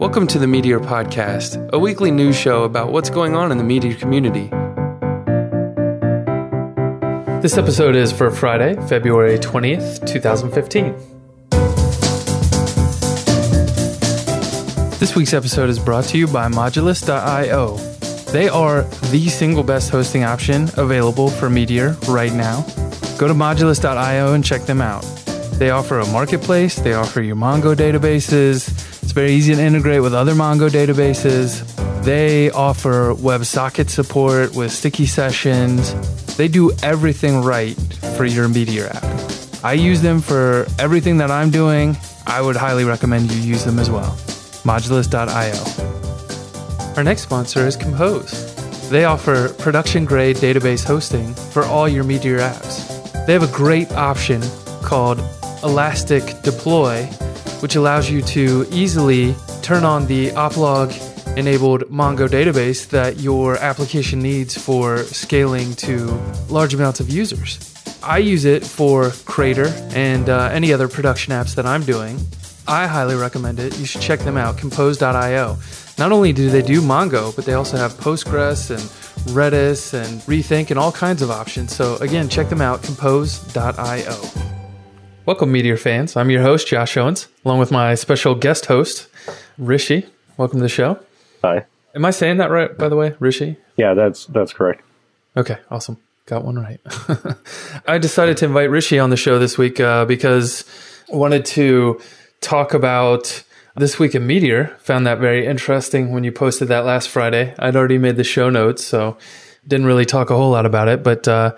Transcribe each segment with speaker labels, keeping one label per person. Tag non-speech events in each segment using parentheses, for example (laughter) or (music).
Speaker 1: Welcome to the Meteor Podcast, a weekly news show about what's going on in the Meteor community. This episode is for Friday, February 20th, 2015. This week's episode is brought to you by Modulus.io. They are the single best hosting option available for Meteor right now. Go to Modulus.io and check them out. They offer a marketplace, they offer you Mongo databases, it's very easy to integrate with other Mongo databases. They offer WebSocket support with sticky sessions. They do everything right for your Meteor app. I use them for everything that I'm doing. I would highly recommend you use them as well. Modulus.io. Our next sponsor is Compose. They offer production grade database hosting for all your Meteor apps. They have a great option called Elastic Deploy which allows you to easily turn on the oplog enabled Mongo database that your application needs for scaling to large amounts of users. I use it for Crater and uh, any other production apps that I'm doing. I highly recommend it. You should check them out, compose.io. Not only do they do Mongo, but they also have Postgres and Redis and Rethink and all kinds of options. So, again, check them out, compose.io. Welcome, Meteor fans. I'm your host, Josh Owens, along with my special guest host, Rishi. Welcome to the show.
Speaker 2: Hi.
Speaker 1: Am I saying that right, by the way, Rishi?
Speaker 2: Yeah, that's that's correct.
Speaker 1: Okay, awesome. Got one right. (laughs) I decided to invite Rishi on the show this week uh, because I wanted to talk about this week in Meteor. Found that very interesting when you posted that last Friday. I'd already made the show notes, so didn't really talk a whole lot about it, but uh,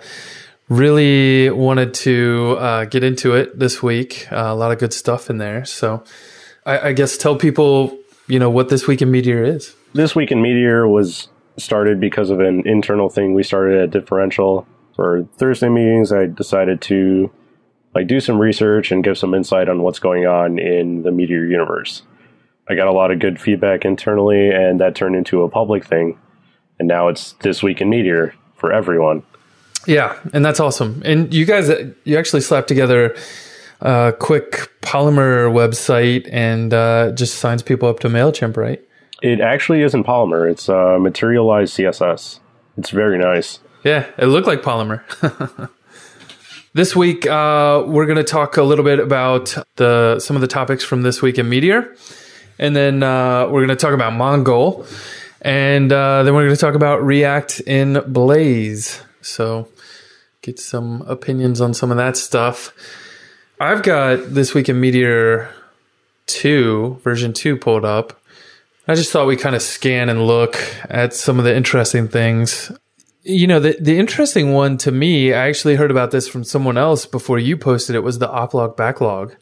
Speaker 1: really wanted to uh, get into it this week. Uh, a lot of good stuff in there. So I, I, guess tell people, you know, what this week in Meteor is.
Speaker 2: This week in Meteor was started because of an internal thing we started at Differential for Thursday meetings. I decided to like do some research and give some insight on what's going on in the Meteor universe. I got a lot of good feedback internally, and that turned into a public thing. And now it's this week in Meteor for everyone.
Speaker 1: Yeah, and that's awesome. And you guys, you actually slapped together a quick Polymer website and uh, just signs people up to Mailchimp, right?
Speaker 2: It actually isn't Polymer. It's uh, materialized CSS. It's very nice.
Speaker 1: Yeah, it looked like Polymer. (laughs) this week, uh, we're going to talk a little bit about the some of the topics from this week in Meteor, and then uh, we're going to talk about Mongol, and uh, then we're going to talk about React in Blaze. So get some opinions on some of that stuff. I've got this week in Meteor 2, version 2 pulled up. I just thought we kind of scan and look at some of the interesting things. You know, the, the interesting one to me, I actually heard about this from someone else before you posted it, was the oplog backlog.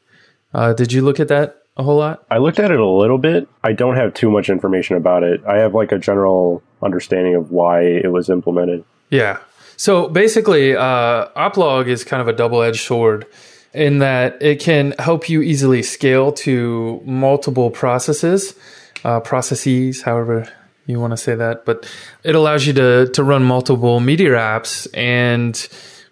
Speaker 1: Uh, did you look at that a whole lot?
Speaker 2: I looked at it a little bit. I don't have too much information about it. I have like a general understanding of why it was implemented.
Speaker 1: Yeah. So basically, uh, Oplog is kind of a double edged sword in that it can help you easily scale to multiple processes, uh, processes, however you want to say that. But it allows you to, to run multiple Meteor apps and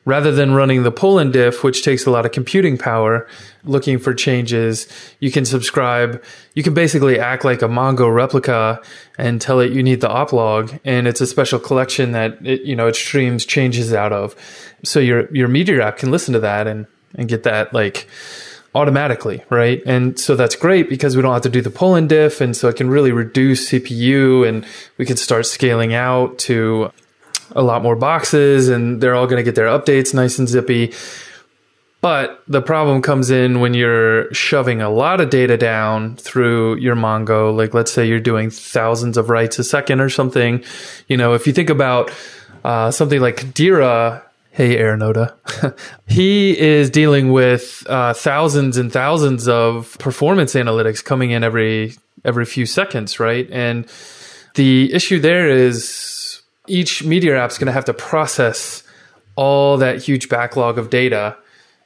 Speaker 1: rather than running the pull and diff, which takes a lot of computing power, looking for changes, you can subscribe. You can basically act like a Mongo replica and tell it you need the oplog, and it's a special collection that it, you know it streams changes out of. So your your Meteor app can listen to that and and get that like automatically, right? And so that's great because we don't have to do the pull and diff, and so it can really reduce CPU, and we can start scaling out to a lot more boxes and they're all going to get their updates nice and zippy. But the problem comes in when you're shoving a lot of data down through your Mongo. Like, let's say you're doing thousands of writes a second or something. You know, if you think about uh, something like Kadira, hey, Arunoda, (laughs) he is dealing with uh, thousands and thousands of performance analytics coming in every every few seconds, right? And the issue there is each Meteor app is going to have to process all that huge backlog of data.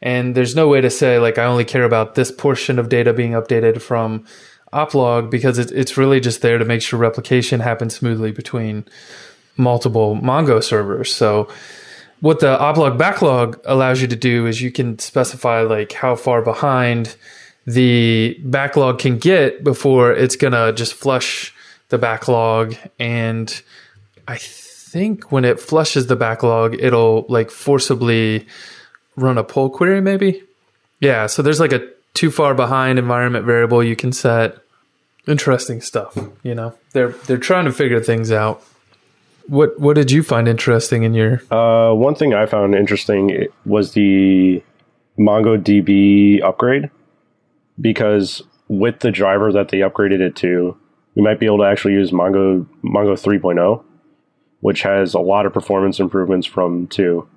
Speaker 1: And there's no way to say, like, I only care about this portion of data being updated from Oplog because it, it's really just there to make sure replication happens smoothly between multiple Mongo servers. So, what the Oplog backlog allows you to do is you can specify, like, how far behind the backlog can get before it's going to just flush the backlog. And I think when it flushes the backlog, it'll like forcibly run a pull query, maybe. Yeah. So there's like a too far behind environment variable you can set. Interesting stuff. You know, they're they're trying to figure things out. What what did you find interesting in your?
Speaker 2: Uh, one thing I found interesting was the MongoDB upgrade because with the driver that they upgraded it to, we might be able to actually use Mongo Mongo 3.0, which has a lot of performance improvements from 2,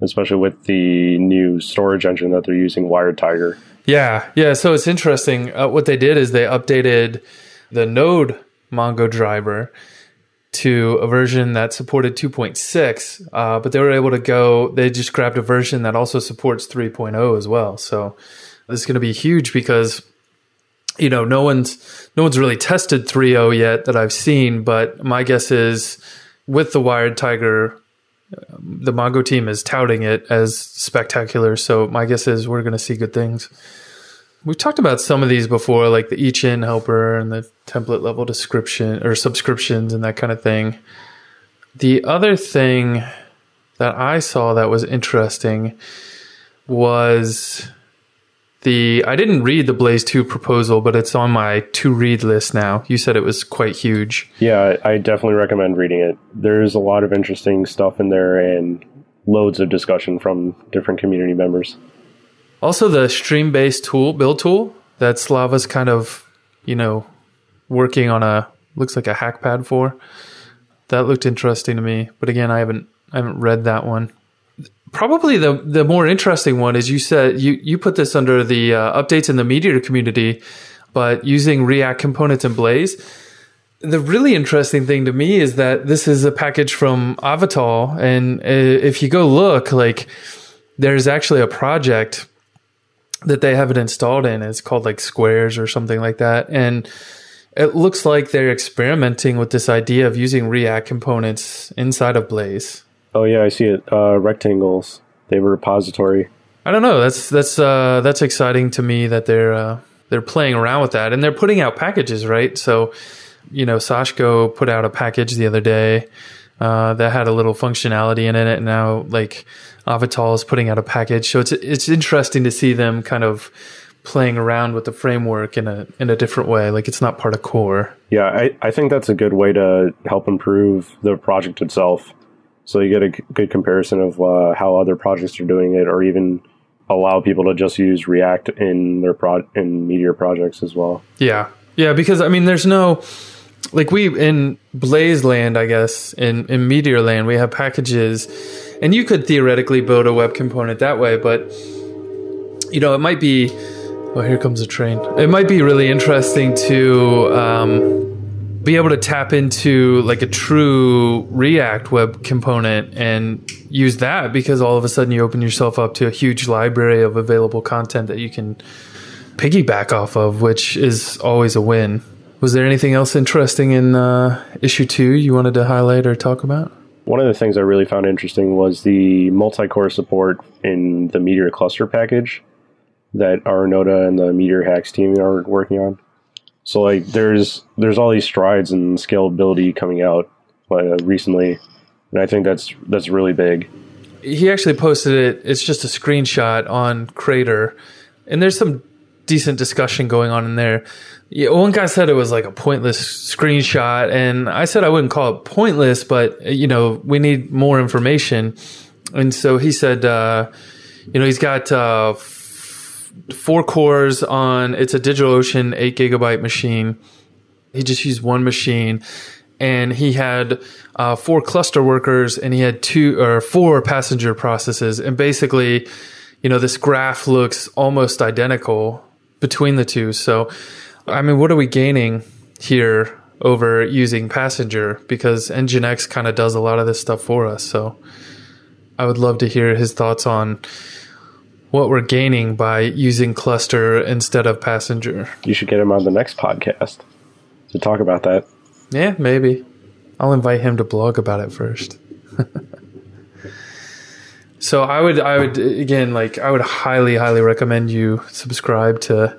Speaker 2: especially with the new storage engine that they're using, WiredTiger.
Speaker 1: Yeah, yeah. So it's interesting. Uh, what they did is they updated the Node Mongo driver to a version that supported 2.6, uh, but they were able to go. They just grabbed a version that also supports 3.0 as well. So this is going to be huge because you know no one's no one's really tested 3.0 yet that I've seen, but my guess is with the WiredTiger, um, the Mongo team is touting it as spectacular. So my guess is we're going to see good things. We've talked about some of these before, like the each in helper and the template level description or subscriptions and that kind of thing. The other thing that I saw that was interesting was the I didn't read the Blaze 2 proposal, but it's on my to read list now. You said it was quite huge.
Speaker 2: Yeah, I definitely recommend reading it. There's a lot of interesting stuff in there and loads of discussion from different community members.
Speaker 1: Also the stream based tool build tool that Slava's kind of, you know, working on a looks like a Hackpad for. That looked interesting to me, but again, I haven't I haven't read that one probably the the more interesting one is you said you you put this under the uh, updates in the Meteor community, but using React components in Blaze. The really interesting thing to me is that this is a package from Avital, and uh, if you go look, like there's actually a project that they have it installed in. It's called like Squares or something like that, and it looks like they're experimenting with this idea of using React components inside of Blaze.
Speaker 2: Oh yeah, I see it. Uh, rectangles. They have a repository.
Speaker 1: I don't know. That's that's uh, that's exciting to me that they're uh, they're playing around with that and they're putting out packages, right? So, you know, Sashko put out a package the other day uh, that had a little functionality in it, and now like Avital is putting out a package. So it's it's interesting to see them kind of playing around with the framework in a in a different way. Like it's not part of core.
Speaker 2: Yeah, I, I think that's a good way to help improve the project itself so you get a good comparison of uh, how other projects are doing it, or even allow people to just use React in their pro in Meteor projects as well.
Speaker 1: Yeah, yeah, because I mean, there's no like we in Blaze land, I guess in in Meteor land, we have packages, and you could theoretically build a web component that way, but you know, it might be. Well, here comes a train. It might be really interesting to. Um, be able to tap into like a true React web component and use that because all of a sudden you open yourself up to a huge library of available content that you can piggyback off of, which is always a win. Was there anything else interesting in uh, issue two you wanted to highlight or talk about?
Speaker 2: One of the things I really found interesting was the multi-core support in the Meteor cluster package that Arunoda and the Meteor Hacks team are working on. So like there's there's all these strides and scalability coming out uh, recently, and I think that's that's really big.
Speaker 1: He actually posted it. It's just a screenshot on Crater, and there's some decent discussion going on in there. Yeah, one guy said it was like a pointless screenshot, and I said I wouldn't call it pointless, but you know we need more information. And so he said, uh, you know, he's got uh, four cores on it's a DigitalOcean eight gigabyte machine. He just used one machine, and he had uh, four cluster workers, and he had two or four passenger processes, and basically, you know, this graph looks almost identical between the two. So, I mean, what are we gaining here over using passenger because Nginx kind of does a lot of this stuff for us. So I would love to hear his thoughts on what we're gaining by using cluster instead of passenger.
Speaker 2: You should get him on the next podcast to talk about that.
Speaker 1: Yeah, maybe. I'll invite him to blog about it first. (laughs) So I would, I would again, like I would highly, highly recommend you subscribe to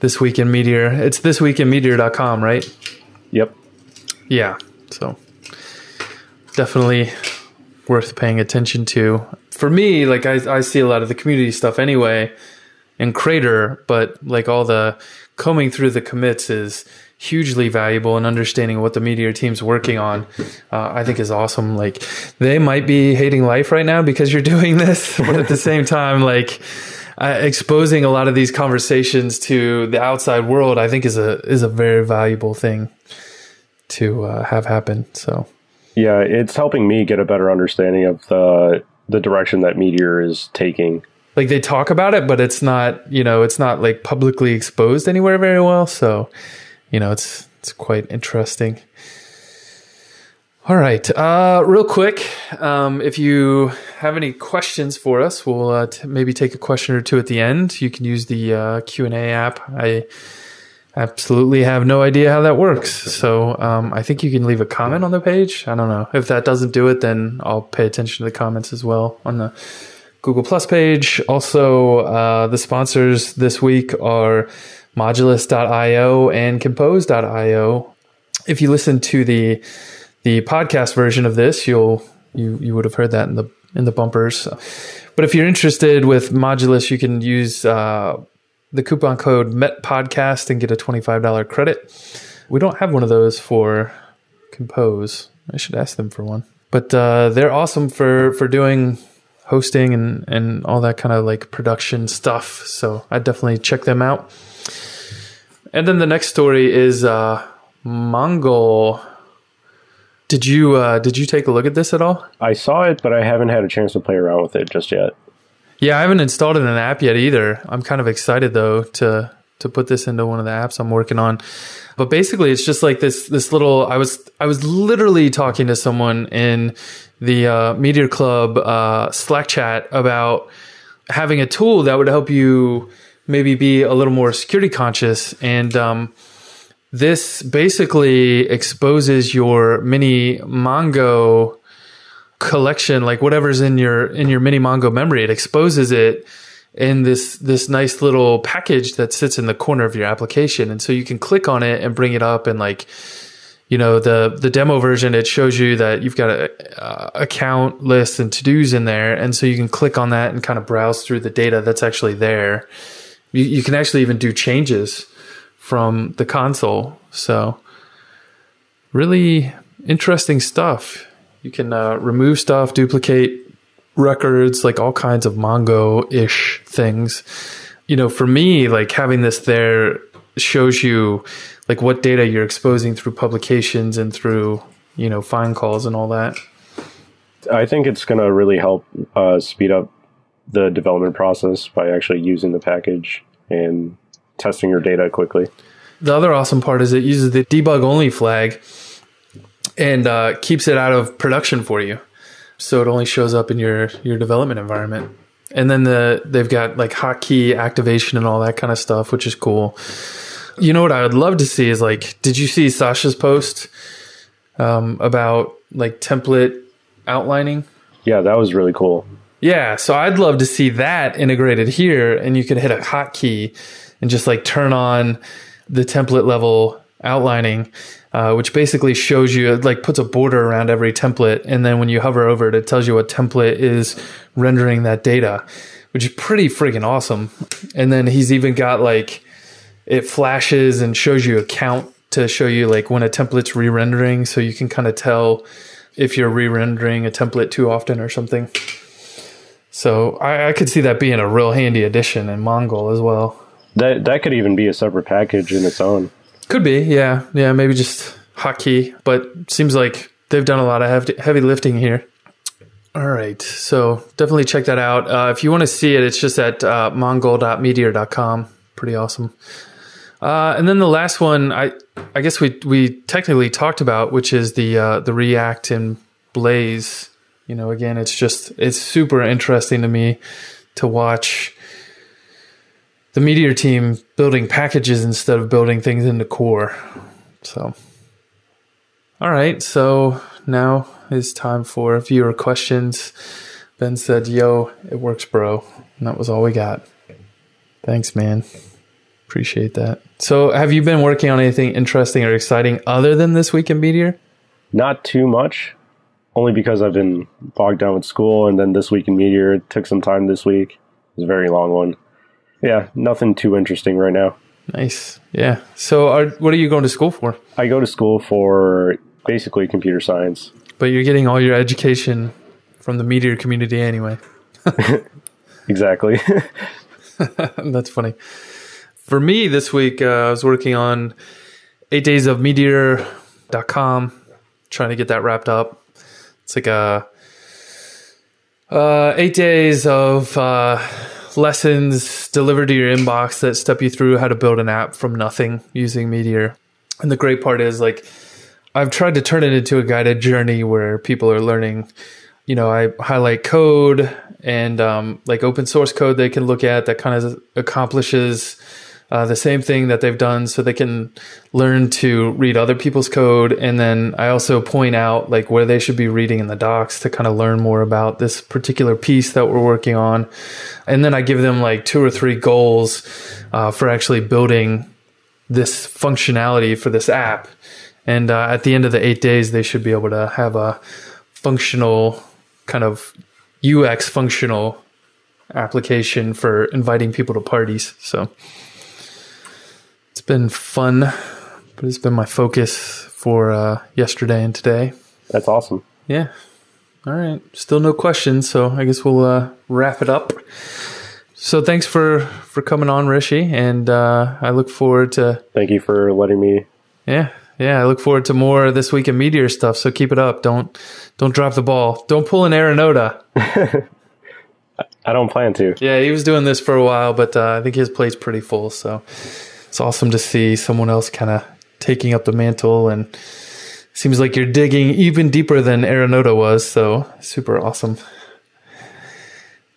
Speaker 1: this week in Meteor. It's thisweekinmeteor.com, right?
Speaker 2: Yep.
Speaker 1: Yeah. So definitely worth paying attention to. For me, like I, I see a lot of the community stuff anyway in Crater, but like all the combing through the commits is hugely valuable and understanding what the Meteor team's working on, uh, I think is awesome. Like they might be hating life right now because you're (laughs) doing this, but at the same time, like uh, exposing a lot of these conversations to the outside world, I think is a is a very valuable thing to uh, have happen. So
Speaker 2: yeah, it's helping me get a better understanding of the the direction that Meteor is taking.
Speaker 1: Like they talk about it, but it's not you know it's not like publicly exposed anywhere very well. So you know, it's it's quite interesting. All right, uh, real quick, um, if you have any questions for us, we'll uh, t- maybe take a question or two at the end. You can use the uh, Q and A app. I absolutely have no idea how that works, so um, I think you can leave a comment on the page. I don't know if that doesn't do it, then I'll pay attention to the comments as well on the Google Plus page. Also, uh, the sponsors this week are modulus.io and compose.io. If you listen to the the podcast version of this, you'll you you would have heard that in the in the bumpers. But if you're interested with Modulus, you can use uh, the coupon code Met Podcast and get a twenty five dollar credit. We don't have one of those for Compose. I should ask them for one. But uh, they're awesome for for doing hosting and and all that kind of like production stuff. So I definitely check them out. And then the next story is uh, Mongol. Did you uh, did you take a look at this at all?
Speaker 2: I saw it, but I haven't had a chance to play around with it just yet.
Speaker 1: Yeah, I haven't installed it in an app yet either. I'm kind of excited though to to put this into one of the apps I'm working on. But basically, it's just like this this little. I was I was literally talking to someone in the uh, Meteor Club uh, Slack chat about having a tool that would help you maybe be a little more security conscious. And um, this basically exposes your mini Mongo collection, like whatever's in your in your mini Mongo memory. It exposes it in this this nice little package that sits in the corner of your application, and so you can click on it and bring it up and like you know the the demo version it shows you that you've got a, a account list and to dos in there and so you can click on that and kind of browse through the data that's actually there you, you can actually even do changes from the console. So really interesting stuff. You can uh, remove stuff, duplicate records, like all kinds of Mongo ish things. You know, for me, like having this there shows you like what data you're exposing through publications and through, you know, find calls and all that.
Speaker 2: I think it's going to really help uh, speed up the development process by actually using the package and testing your data quickly.
Speaker 1: The other awesome part is it uses the debug only flag and uh, keeps it out of production for you. So it only shows up in your your development environment. And then the they've got like hotkey activation and all that kind of stuff, which is cool. You know what I would love to see is like, did you see Sasha's post um, about like template outlining?
Speaker 2: Yeah, that was really cool.
Speaker 1: Yeah, so I'd love to see that integrated here, and you could hit a hotkey and just like turn on the template level outlining, uh, which basically shows you like puts a border around every template, and then when you hover over it, it tells you what template is rendering that data, which is pretty freaking awesome. And then he's even got like it flashes and shows you a count to show you like when a template's re-rendering, so you can kind of tell if you're re-rendering a template too often or something. So I, I, could see that being a real handy addition in Mongol as well.
Speaker 2: That that could even be a separate package in its own.
Speaker 1: Could be, yeah, yeah, maybe just hotkey. But seems like they've done a lot of heavy, heavy lifting here. All right, so definitely check that out. Uh, if you want to see it, it's just at uh, mongol.meteor.com. Pretty awesome. Uh, and then the last one, I I guess we we technically talked about, which is the uh, the React and Blaze you know, again, it's just it's super interesting to me to watch the Meteor team building packages instead of building things into core. So, all right, so now is time for a viewer questions. Ben said, Yo, it works, bro. And that was all we got. Thanks, man. Appreciate that. So, have you been working on anything interesting or exciting other than this week in Meteor?
Speaker 2: Not too much, only because I've been bogged down with school, and then this week in Meteor it took some time this week. It was a very long one. Yeah, nothing too interesting right now.
Speaker 1: Nice. Yeah. So, are, what are you going to school for?
Speaker 2: I go to school for basically computer science.
Speaker 1: But you're getting all your education from the Meteor community anyway. (laughs)
Speaker 2: Exactly. (laughs)
Speaker 1: That's funny. For me this week, uh, I was working on eight days of meteor.com, trying to get that wrapped up. It's like a uh, eight days of uh, lessons delivered to your inbox that step you through how to build an app from nothing using Meteor. And the great part is like I've tried to turn it into a guided journey where people are learning. You know, I highlight code and um, like open source code they can look at that kind of accomplishes uh, the same thing that they've done so they can learn to read other people's code. And then i also point out like where they should be reading in the docs to kind of learn more about this particular piece that we're working on. And then i give them like two or three goals uh, for actually building this functionality for this app. And uh, at the end of the eight days they should be able to have a functional kind of ux functional application for inviting people to parties. So it's been fun, but it's been my focus for uh, yesterday and today.
Speaker 2: That's awesome.
Speaker 1: Yeah. All right. Still no questions, so I guess we'll uh, wrap it up. So thanks for for coming on, Rishi, and uh, I look forward to.
Speaker 2: Thank you for letting me.
Speaker 1: Yeah, yeah. I look forward to more this week in Meteor stuff. So keep it up. Don't don't drop the ball. Don't pull an Arunoda. (laughs)
Speaker 2: I don't plan to.
Speaker 1: Yeah, he was doing this for a while, but uh, I think his plate's pretty full. So it's awesome to see someone else kind of taking up the mantle and seems like you're digging even deeper than Arunoda was. So super awesome.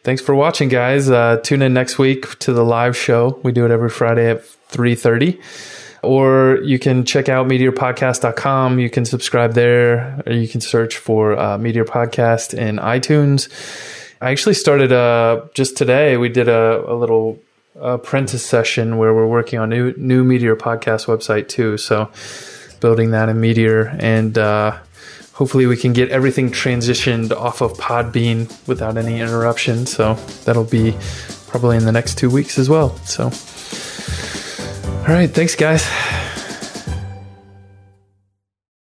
Speaker 1: Thanks for watching, guys. Uh, tune in next week to the live show. We do it every Friday at 3.30. Or you can check out meteorpodcast.com. You can subscribe there. Or you can search for uh, Meteor Podcast in iTunes. I actually started uh, just today. We did a, a little apprentice session where we're working on new new Meteor podcast website too. So building that in Meteor and uh, hopefully we can get everything transitioned off of Podbean without any interruption. So that'll be probably in the next two weeks as well. So all right, thanks guys.